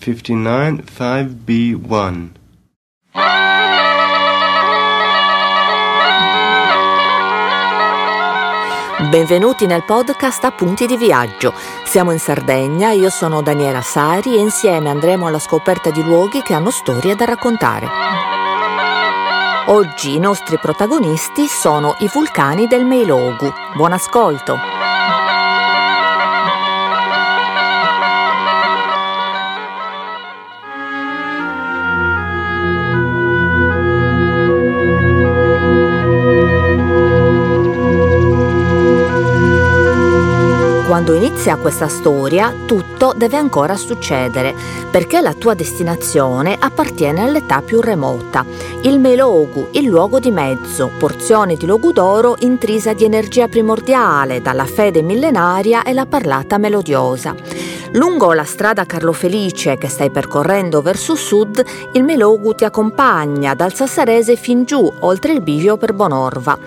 59 5B1 Benvenuti nel podcast Appunti di viaggio. Siamo in Sardegna, io sono Daniela Sari e insieme andremo alla scoperta di luoghi che hanno storie da raccontare. Oggi i nostri protagonisti sono i vulcani del Meilogu. Buon ascolto! Inizia questa storia tutto deve ancora succedere, perché la tua destinazione appartiene all'età più remota. Il Melogu, il luogo di mezzo, porzione di logu d'oro intrisa di energia primordiale dalla fede millenaria e la parlata melodiosa. Lungo la strada Carlo Felice che stai percorrendo verso sud, il Melogu ti accompagna dal Sassarese fin giù, oltre il bivio per Bonorva.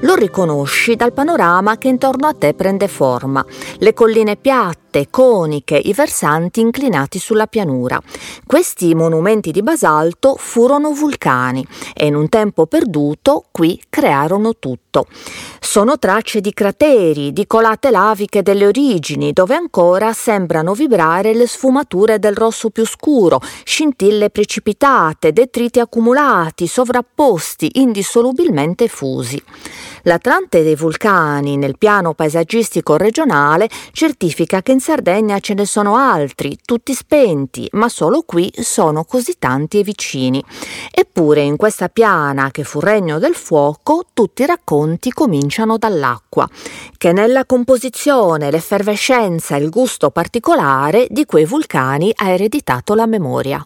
Lo riconosci dal panorama che intorno a te prende forma. Le colline piatte piatte, coniche, i versanti inclinati sulla pianura. Questi monumenti di basalto furono vulcani e in un tempo perduto qui crearono tutto. Sono tracce di crateri, di colate laviche delle origini, dove ancora sembrano vibrare le sfumature del rosso più scuro, scintille precipitate, detriti accumulati, sovrapposti, indissolubilmente fusi. L'Atlante dei vulcani nel piano paesaggistico regionale certifica che in Sardegna ce ne sono altri, tutti spenti, ma solo qui sono così tanti e vicini. Eppure in questa piana che fu regno del fuoco, tutti i racconti cominciano dall'acqua, che nella composizione, l'effervescenza e il gusto particolare di quei vulcani ha ereditato la memoria.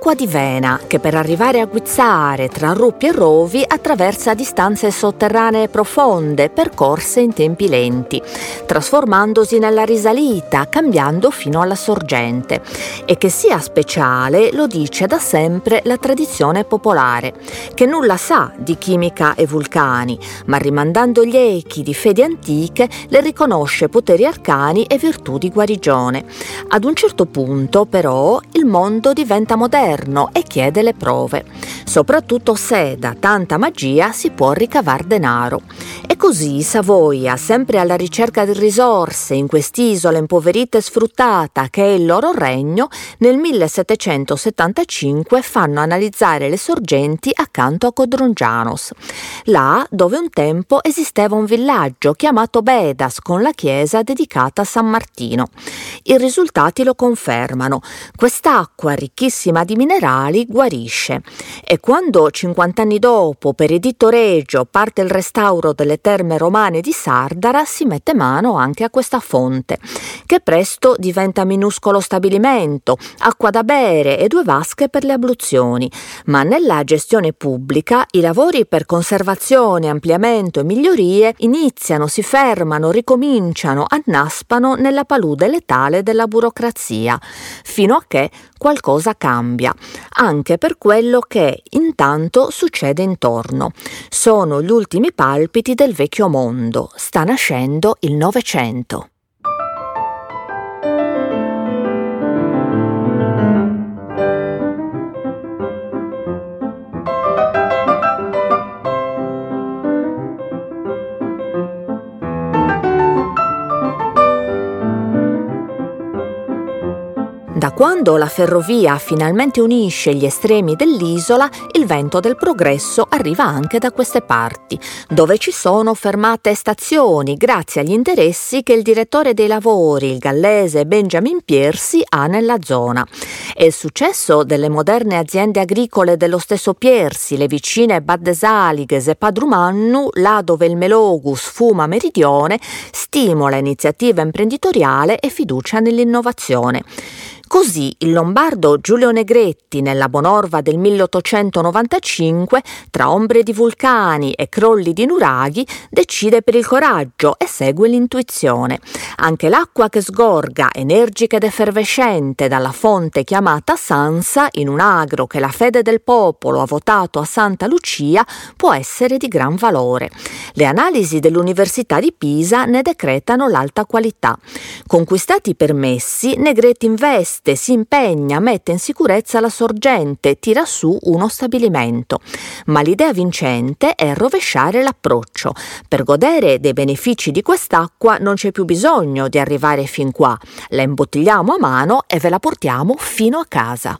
Acqua di vena che per arrivare a guizzare tra ruppi e rovi attraversa distanze sotterranee profonde percorse in tempi lenti, trasformandosi nella risalita, cambiando fino alla sorgente. E che sia speciale lo dice da sempre la tradizione popolare, che nulla sa di chimica e vulcani, ma rimandando gli echi di fedi antiche le riconosce poteri arcani e virtù di guarigione. Ad un certo punto, però, il mondo diventa moderno governo e chiede le prove, soprattutto se da tanta magia si può ricavare denaro. E così Savoia, sempre alla ricerca di risorse in quest'isola impoverita e sfruttata che è il loro regno, nel 1775 fanno analizzare le sorgenti accanto a Codrongianos, là dove un tempo esisteva un villaggio chiamato Bedas con la chiesa dedicata a San Martino. I risultati lo confermano. Quest'acqua ricchissima di minerali guarisce. E quando 50 anni dopo per editto regio parte il restauro delle terme romane di Sardara si mette mano anche a questa fonte che presto diventa minuscolo stabilimento, acqua da bere e due vasche per le abluzioni, ma nella gestione pubblica i lavori per conservazione, ampliamento e migliorie iniziano, si fermano, ricominciano, annaspano nella palude letale della burocrazia, fino a che qualcosa cambia, anche per quello che intanto succede intorno. Sono gli ultimi palpiti del vecchio mondo, sta nascendo il Novecento. Quando la ferrovia finalmente unisce gli estremi dell'isola, il vento del progresso arriva anche da queste parti, dove ci sono fermate stazioni grazie agli interessi che il direttore dei lavori, il gallese Benjamin Piersi, ha nella zona. E il successo delle moderne aziende agricole dello stesso Piersi, le vicine Baddesaliges e Padrumannu, là dove il Melogus fuma meridione, stimola iniziativa imprenditoriale e fiducia nell'innovazione. Così il lombardo Giulio Negretti nella Bonorva del 1895, tra ombre di vulcani e crolli di nuraghi, decide per il coraggio e segue l'intuizione. Anche l'acqua che sgorga, energica ed effervescente, dalla fonte chiamata Sansa, in un agro che la fede del popolo ha votato a Santa Lucia, può essere di gran valore. Le analisi dell'Università di Pisa ne decretano l'alta qualità. Conquistati i permessi, Negretti investe investe, si impegna, mette in sicurezza la sorgente, tira su uno stabilimento. Ma l'idea vincente è rovesciare l'approccio. Per godere dei benefici di quest'acqua non c'è più bisogno di arrivare fin qua. La imbottigliamo a mano e ve la portiamo fino a casa.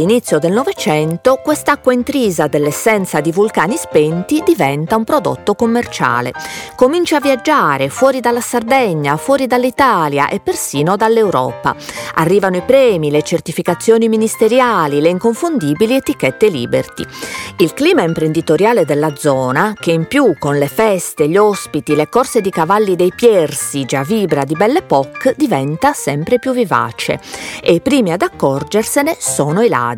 Così, dall'inizio del Novecento, quest'acqua intrisa dell'essenza di vulcani spenti diventa un prodotto commerciale. Comincia a viaggiare fuori dalla Sardegna, fuori dall'Italia e persino dall'Europa. Arrivano i premi, le certificazioni ministeriali, le inconfondibili etichette Liberty. Il clima imprenditoriale della zona, che in più con le feste, gli ospiti, le corse di cavalli dei Piersi già vibra di belle époque, diventa sempre più vivace. E i primi ad accorgersene sono i ladri,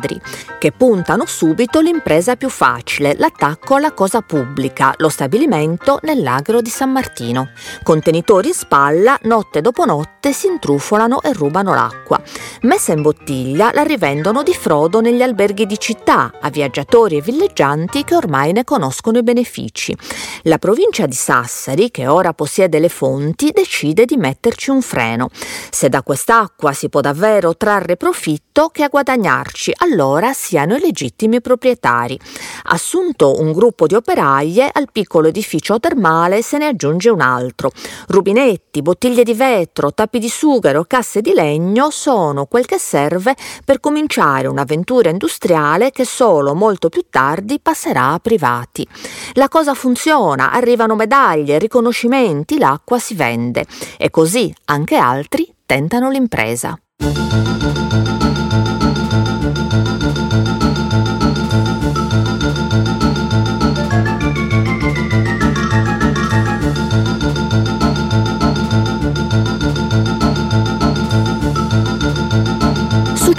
che puntano subito l'impresa più facile, l'attacco alla cosa pubblica, lo stabilimento nell'agro di San Martino. Contenitori in spalla, notte dopo notte si intrufolano e rubano l'acqua. Messa in bottiglia la rivendono di frodo negli alberghi di città a viaggiatori e villeggianti che ormai ne conoscono i benefici. La provincia di Sassari, che ora possiede le fonti, decide di metterci un freno. Se da quest'acqua si può davvero trarre profitto, che a guadagnarci, allora siano i legittimi proprietari. Assunto un gruppo di operaie, al piccolo edificio termale se ne aggiunge un altro. Rubinetti, bottiglie di vetro, tappi di sughero, casse di legno sono quel che serve per cominciare un'avventura industriale che solo molto più tardi passerà a privati. La cosa funziona, arrivano medaglie, riconoscimenti, l'acqua si vende e così anche altri tentano l'impresa.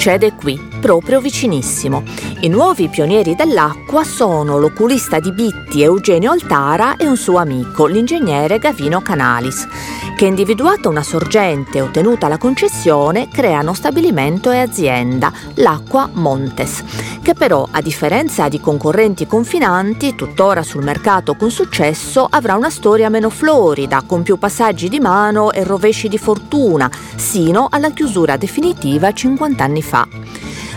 Succede qui, proprio vicinissimo. I nuovi pionieri dell'acqua sono l'oculista di Bitti Eugenio Altara e un suo amico, l'ingegnere Gavino Canalis, che individuata una sorgente e ottenuta la concessione creano stabilimento e azienda, l'acqua Montes, che però, a differenza di concorrenti confinanti, tuttora sul mercato con successo, avrà una storia meno florida, con più passaggi di mano e rovesci di fortuna, sino alla chiusura definitiva 50 anni fa.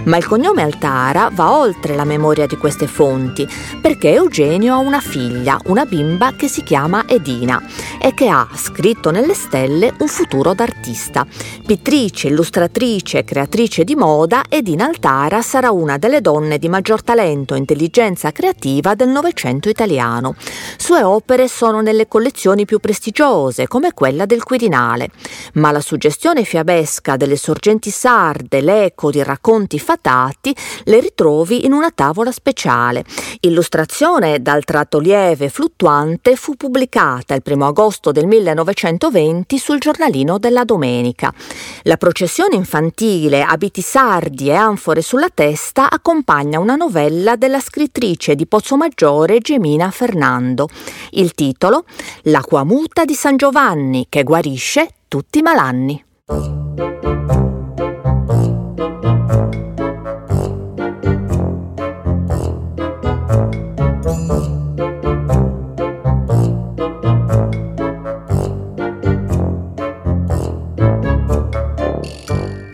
Ma il cognome Altara va oltre la memoria di queste fonti, perché Eugenio ha una figlia, una bimba che si chiama Edina e che ha, scritto nelle stelle, un futuro d'artista. Pittrice, illustratrice, creatrice di moda, Edina Altara sarà una delle donne di maggior talento e intelligenza creativa del Novecento italiano. Sue opere sono nelle collezioni più prestigiose, come quella del Quirinale, ma la suggestione fiabesca delle sorgenti sarde, l'eco di racconti fatati, le ritrovi in una tavola speciale. Illustrazione dal tratto lieve e fluttuante fu pubblicata il 1 agosto del 1920 sul giornalino della domenica. La processione infantile, abiti sardi e anfore sulla testa accompagna una novella della scrittrice di Pozzomaggiore Gemina Fernando. Il titolo L'acqua muta di San Giovanni che guarisce tutti i malanni.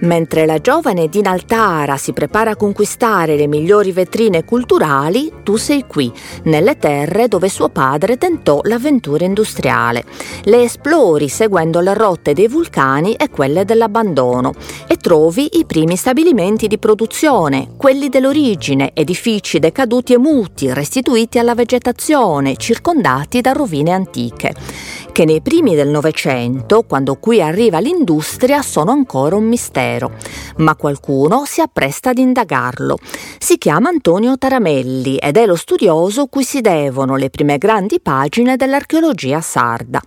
Mentre la giovane Dina Altara si prepara a conquistare le migliori vetrine culturali, tu sei qui, nelle terre dove suo padre tentò l'avventura industriale. Le esplori seguendo le rotte dei vulcani e quelle dell'abbandono e trovi i primi stabilimenti di produzione, quelli dell'origine, edifici decaduti e muti, restituiti alla vegetazione, circondati da rovine antiche che nei primi del Novecento, quando qui arriva l'industria, sono ancora un mistero, ma qualcuno si appresta ad indagarlo. Si chiama Antonio Taramelli ed è lo studioso cui si devono le prime grandi pagine dell'archeologia sarda.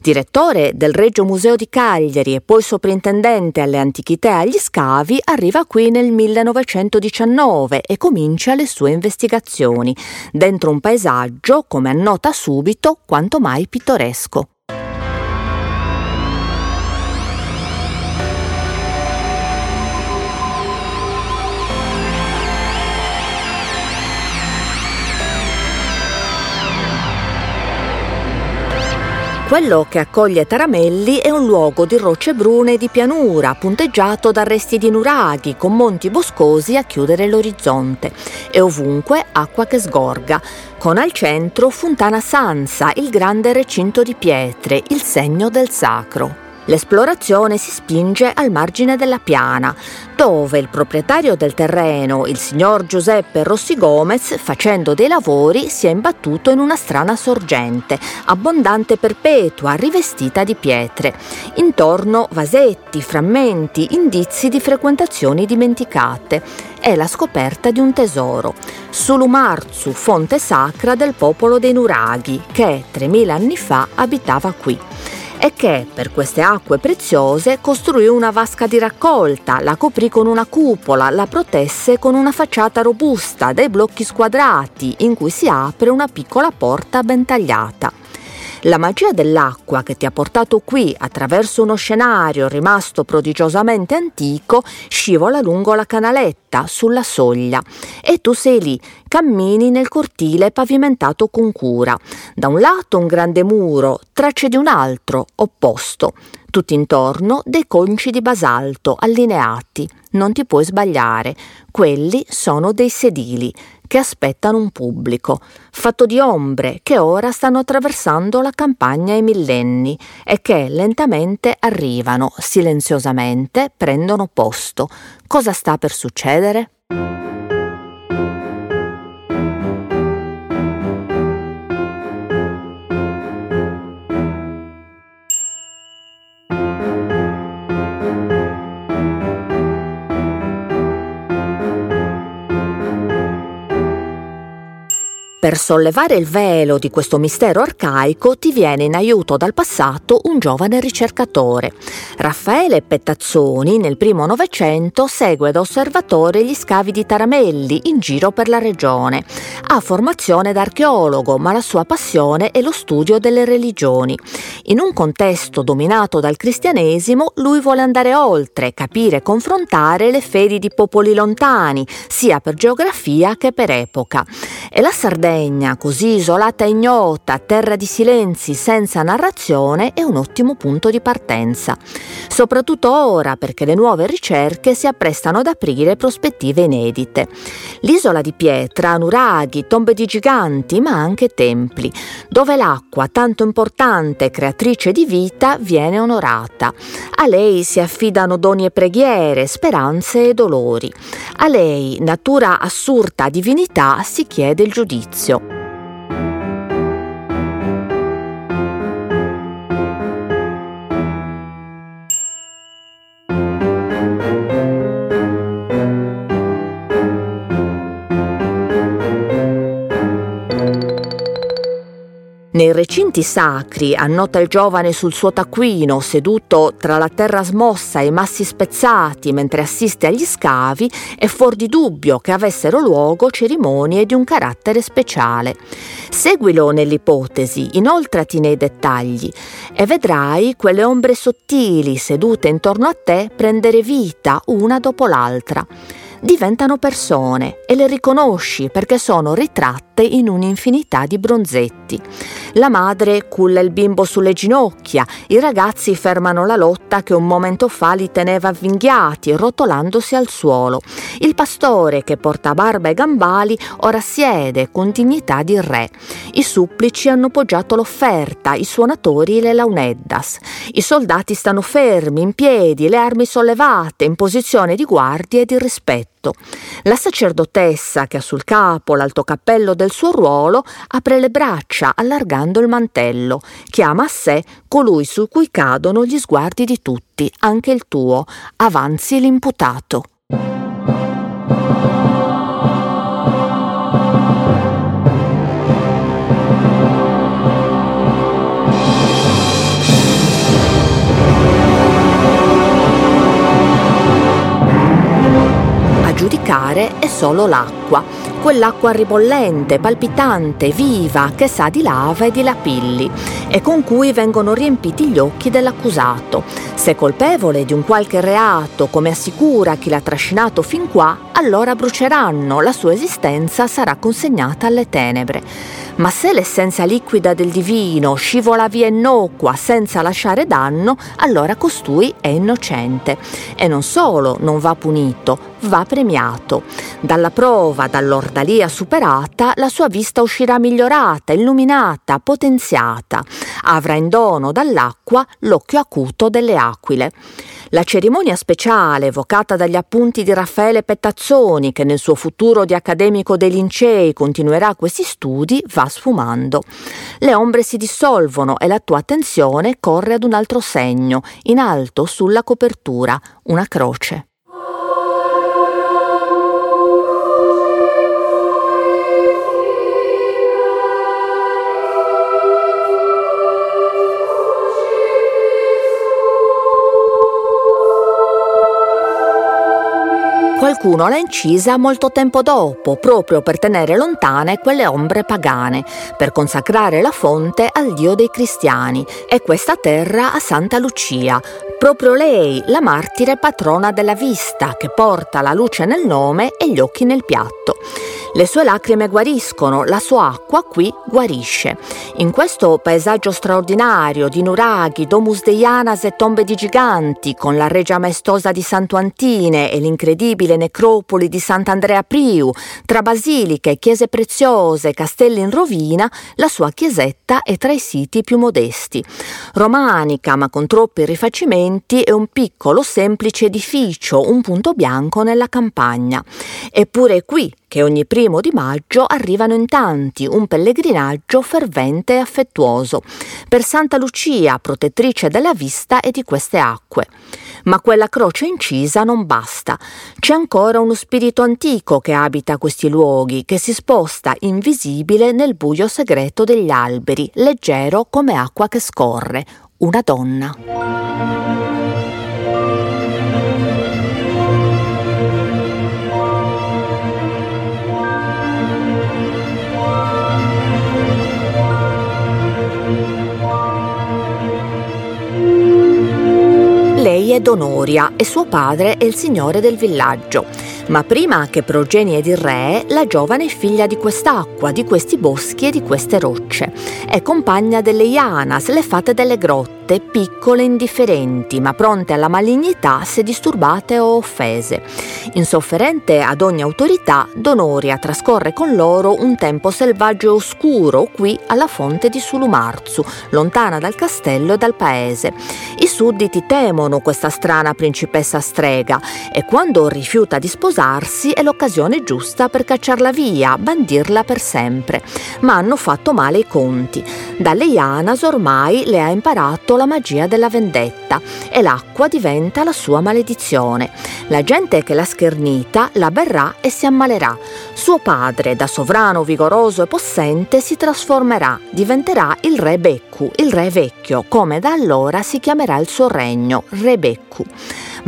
Direttore del Regio Museo di Cagliari e poi soprintendente alle antichità e agli scavi, arriva qui nel 1919 e comincia le sue investigazioni, dentro un paesaggio, come annota subito, quanto mai pittoresco. Quello che accoglie Taramelli è un luogo di rocce brune di pianura, punteggiato da resti di nuraghi, con monti boscosi a chiudere l'orizzonte, e ovunque acqua che sgorga, con al centro Fontana Sansa, il grande recinto di pietre, il segno del sacro. L'esplorazione si spinge al margine della piana, dove il proprietario del terreno, il signor Giuseppe Rossi Gomez, facendo dei lavori, si è imbattuto in una strana sorgente, abbondante perpetua, rivestita di pietre. Intorno vasetti, frammenti, indizi di frequentazioni dimenticate. È la scoperta di un tesoro. Sulumarzu, fonte sacra del popolo dei Nuraghi, che 3000 anni fa abitava qui e che per queste acque preziose costruì una vasca di raccolta, la coprì con una cupola, la protesse con una facciata robusta, dei blocchi squadrati in cui si apre una piccola porta ben tagliata. La magia dell'acqua che ti ha portato qui attraverso uno scenario rimasto prodigiosamente antico scivola lungo la canaletta, sulla soglia, e tu sei lì, cammini nel cortile pavimentato con cura. Da un lato un grande muro, tracce di un altro, opposto. Tutt'intorno dei conci di basalto allineati. Non ti puoi sbagliare. Quelli sono dei sedili che aspettano un pubblico, fatto di ombre che ora stanno attraversando la campagna ai millenni e che lentamente arrivano, silenziosamente prendono posto. Cosa sta per succedere? Per sollevare il velo di questo mistero arcaico ti viene in aiuto dal passato un giovane ricercatore. Raffaele Pettazzoni nel primo Novecento segue da osservatore gli scavi di Taramelli in giro per la regione. Ha formazione da archeologo, ma la sua passione è lo studio delle religioni. In un contesto dominato dal cristianesimo, lui vuole andare oltre, capire e confrontare le fedi di popoli lontani, sia per geografia che per epoca. E la Sardegna Sardegna, così isolata e ignota, terra di silenzi senza narrazione, è un ottimo punto di partenza. Soprattutto ora perché le nuove ricerche si apprestano ad aprire prospettive inedite. L'isola di pietra nuraghi, tombe di giganti, ma anche templi, dove l'acqua, tanto importante creatrice di vita, viene onorata. A lei si affidano doni e preghiere, speranze e dolori. A lei, natura assurda divinità, si chiede il giudizio édition. Recinti sacri, annota il giovane sul suo taccuino, seduto tra la terra smossa e i massi spezzati mentre assiste agli scavi, è fuor di dubbio che avessero luogo cerimonie di un carattere speciale. Seguilo nell'ipotesi, inoltrati nei dettagli e vedrai quelle ombre sottili sedute intorno a te prendere vita una dopo l'altra. Diventano persone e le riconosci perché sono ritratte in un'infinità di bronzetti. La madre culla il bimbo sulle ginocchia, i ragazzi fermano la lotta che un momento fa li teneva avvinghiati, rotolandosi al suolo. Il pastore che porta barba e gambali ora siede con dignità di re. I supplici hanno poggiato l'offerta, i suonatori le launeddas. I soldati stanno fermi, in piedi, le armi sollevate, in posizione di guardia e di rispetto. La sacerdotessa, che ha sul capo l'alto cappello del suo ruolo, apre le braccia allargando il mantello, chiama a sé colui su cui cadono gli sguardi di tutti, anche il tuo, avanzi l'imputato. Giudicare è solo l'acqua, quell'acqua ribollente, palpitante, viva, che sa di lava e di lapilli, e con cui vengono riempiti gli occhi dell'accusato. Se colpevole di un qualche reato, come assicura chi l'ha trascinato fin qua, allora bruceranno, la sua esistenza sarà consegnata alle tenebre. Ma se l'essenza liquida del divino scivola via innocua senza lasciare danno, allora costui è innocente. E non solo non va punito, va premiato. Dalla prova, dall'ordalia superata, la sua vista uscirà migliorata, illuminata, potenziata. Avrà in dono dall'acqua l'occhio acuto delle aquile. La cerimonia speciale, evocata dagli appunti di Raffaele Pettazzoni, che nel suo futuro di accademico dei Lincei continuerà questi studi, va sfumando. Le ombre si dissolvono e la tua attenzione corre ad un altro segno, in alto sulla copertura, una croce. Qualcuno l'ha incisa molto tempo dopo, proprio per tenere lontane quelle ombre pagane, per consacrare la fonte al Dio dei cristiani e questa terra a Santa Lucia, proprio lei, la martire patrona della vista, che porta la luce nel nome e gli occhi nel piatto. Le sue lacrime guariscono, la sua acqua qui guarisce. In questo paesaggio straordinario di nuraghi, domus deianas e tombe di giganti, con la regia maestosa di Santo Antine e l'incredibile necropoli di Sant'Andrea Priu, tra basiliche, chiese preziose, castelli in rovina, la sua chiesetta è tra i siti più modesti. Romanica, ma con troppi rifacimenti, è un piccolo semplice edificio, un punto bianco nella campagna. Eppure qui che ogni primo di maggio arrivano in tanti, un pellegrinaggio fervente e affettuoso, per Santa Lucia, protettrice della vista e di queste acque. Ma quella croce incisa non basta. C'è ancora uno spirito antico che abita questi luoghi, che si sposta invisibile nel buio segreto degli alberi, leggero come acqua che scorre, una donna. È Donoria e suo padre è il signore del villaggio. Ma prima che progenie di re, la giovane è figlia di quest'acqua, di questi boschi e di queste rocce. È compagna delle Ianas, le fate delle grotte piccole e indifferenti, ma pronte alla malignità se disturbate o offese. Insofferente ad ogni autorità, Donoria trascorre con loro un tempo selvaggio e oscuro qui alla fonte di Sulumarzu, lontana dal castello e dal paese. I sudditi temono questa strana principessa strega e quando rifiuta di sposarsi è l'occasione giusta per cacciarla via, bandirla per sempre. Ma hanno fatto male i conti. Dalle Ianas ormai le ha imparato la magia della vendetta e l'acqua diventa la sua maledizione. La gente che l'ha schernita la berrà e si ammalerà. Suo padre, da sovrano vigoroso e possente, si trasformerà, diventerà il re Beccu, il re vecchio, come da allora si chiamerà il suo regno, Re Beccu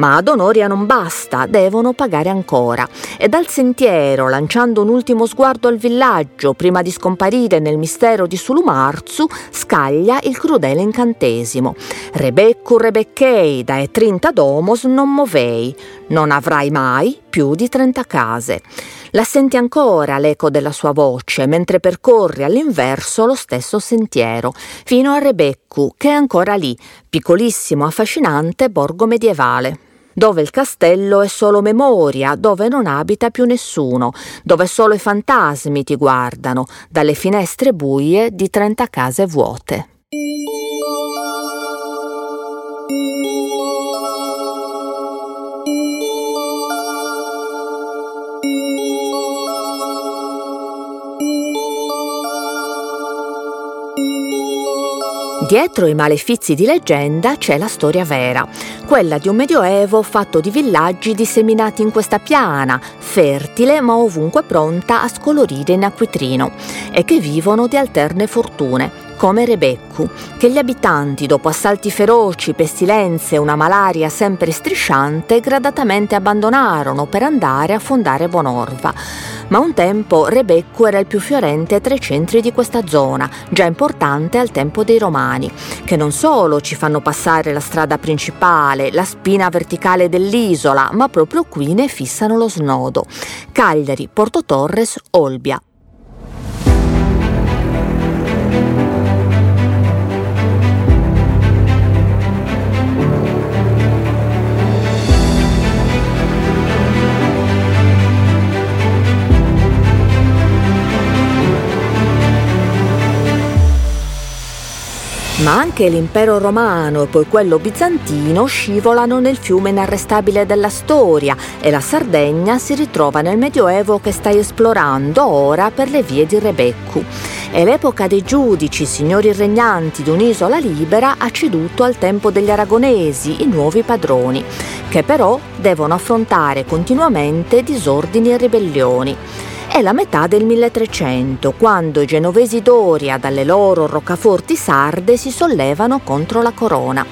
Ma ad Onoria non basta, devono pagare ancora. E dal sentiero, lanciando un ultimo sguardo al villaggio, prima di scomparire nel mistero di Sulumarzu, scaglia il crudele incantesimo. Rebeccu Rebecchei, da e trinta domos non movei, non avrai mai più di trenta case. La senti ancora l'eco della sua voce mentre percorre all'inverso lo stesso sentiero, fino a Rebeccu, che è ancora lì, piccolissimo, affascinante borgo medievale dove il castello è solo memoria, dove non abita più nessuno, dove solo i fantasmi ti guardano dalle finestre buie di trenta case vuote. Dietro i malefizi di leggenda c'è la storia vera, quella di un medioevo fatto di villaggi disseminati in questa piana, fertile ma ovunque pronta a scolorire in acquitrino, e che vivono di alterne fortune, come Rebeccu, che gli abitanti, dopo assalti feroci, pestilenze e una malaria sempre strisciante, gradatamente abbandonarono per andare a fondare Bonorva ma un tempo Rebecco era il più fiorente tra i centri di questa zona, già importante al tempo dei Romani, che non solo ci fanno passare la strada principale, la spina verticale dell'isola, ma proprio qui ne fissano lo snodo. Cagliari, Porto Torres, Olbia. Ma anche l'impero romano e poi quello bizantino scivolano nel fiume inarrestabile della storia e la Sardegna si ritrova nel Medioevo che stai esplorando ora per le vie di Rebeccu. E l'epoca dei giudici, signori regnanti di un'isola libera, ha ceduto al tempo degli aragonesi, i nuovi padroni, che però devono affrontare continuamente disordini e ribellioni è la metà del 1300, quando i genovesi Doria dalle loro roccaforti sarde si sollevano contro la corona.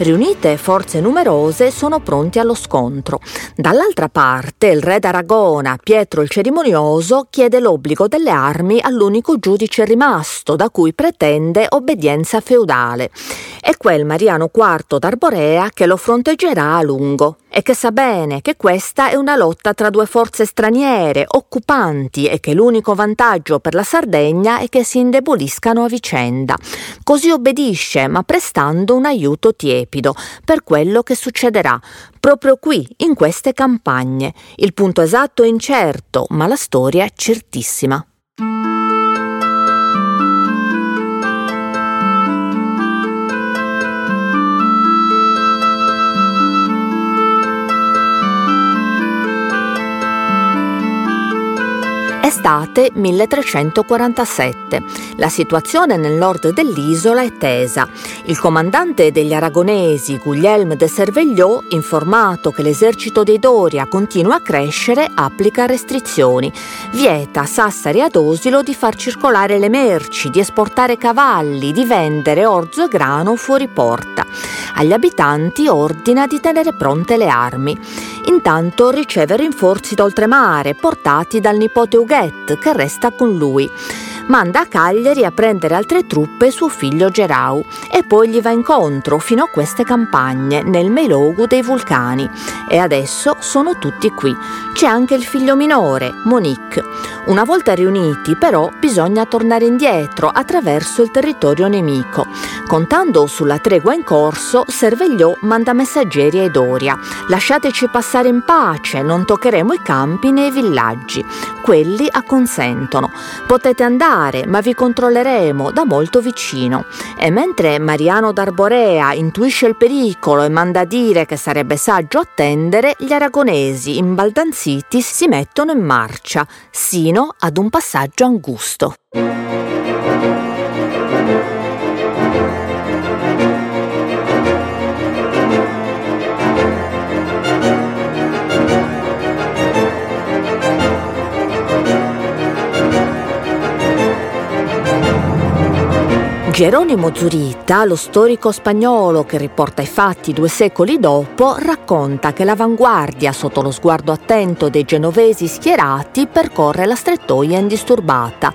Riunite forze numerose sono pronti allo scontro. Dall'altra parte il re d'Aragona, Pietro il Cerimonioso, chiede l'obbligo delle armi all'unico giudice rimasto, da cui pretende obbedienza feudale. È quel Mariano IV d'Arborea che lo fronteggerà a lungo e che sa bene che questa è una lotta tra due forze straniere, occupanti e che l'unico vantaggio per la Sardegna è che si indeboliscano a vicenda. Così obbedisce, ma prestando un aiuto tiepido per quello che succederà proprio qui, in queste campagne. Il punto esatto è incerto, ma la storia è certissima. Estate 1347. La situazione nel nord dell'isola è tesa. Il comandante degli aragonesi, Guglielm de Cervegliò, informato che l'esercito dei Doria continua a crescere, applica restrizioni. Vieta a Sassari ad Osilo di far circolare le merci, di esportare cavalli, di vendere orzo e grano fuori porta. Agli abitanti ordina di tenere pronte le armi. Intanto riceve rinforzi d'oltremare portati dal nipote Huguet che resta con lui manda a Cagliari a prendere altre truppe suo figlio Gerau e poi gli va incontro fino a queste campagne nel Melogu dei vulcani. E adesso sono tutti qui. C'è anche il figlio minore, Monique. Una volta riuniti però bisogna tornare indietro attraverso il territorio nemico. Contando sulla tregua in corso, Servegliò manda messaggeri ai Doria. Lasciateci passare in pace, non toccheremo i campi né i villaggi. Quelli acconsentono. Potete andare fare, ma vi controlleremo da molto vicino. E mentre Mariano d'Arborea intuisce il pericolo e manda a dire che sarebbe saggio attendere, gli aragonesi, imbaldanziti, si mettono in marcia, sino ad un passaggio angusto. Geronimo Zurita, lo storico spagnolo che riporta i fatti due secoli dopo, racconta che l'avanguardia, sotto lo sguardo attento dei genovesi schierati, percorre la strettoia indisturbata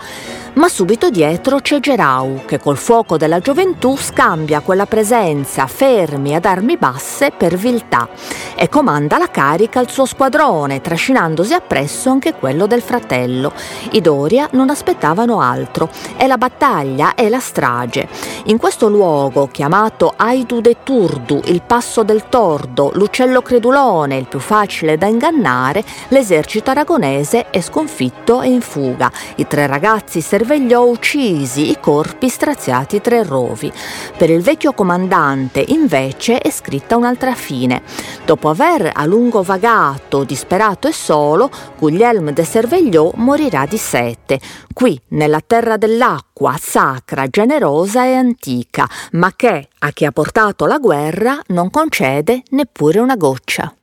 ma subito dietro c'è Gerau che col fuoco della gioventù scambia quella presenza fermi ad armi basse per viltà e comanda la carica al suo squadrone, trascinandosi appresso anche quello del fratello. I Doria non aspettavano altro, è la battaglia, è la strage. In questo luogo, chiamato Aidu de Turdu, il passo del tordo, l'uccello credulone, il più facile da ingannare, l'esercito aragonese è sconfitto e in fuga. I tre ragazzi cervegliò uccisi, i corpi straziati tre rovi. Per il vecchio comandante, invece, è scritta un'altra fine. Dopo aver a lungo vagato, disperato e solo, Guglielmo de Cervegliò morirà di sete, qui nella terra dell'acqua, sacra, generosa e antica, ma che a chi ha portato la guerra non concede neppure una goccia.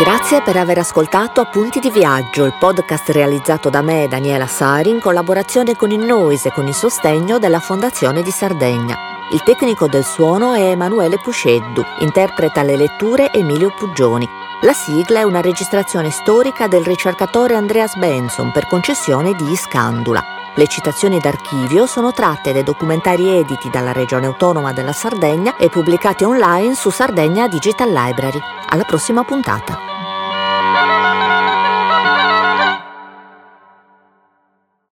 Grazie per aver ascoltato Appunti di Viaggio, il podcast realizzato da me, Daniela Sari, in collaborazione con il Noise e con il sostegno della Fondazione di Sardegna. Il tecnico del suono è Emanuele Pusceddu, interpreta le letture Emilio Puggioni. La sigla è una registrazione storica del ricercatore Andreas Benson per concessione di Iscandula. Le citazioni d'archivio sono tratte dai documentari editi dalla Regione Autonoma della Sardegna e pubblicati online su Sardegna Digital Library. Alla prossima puntata.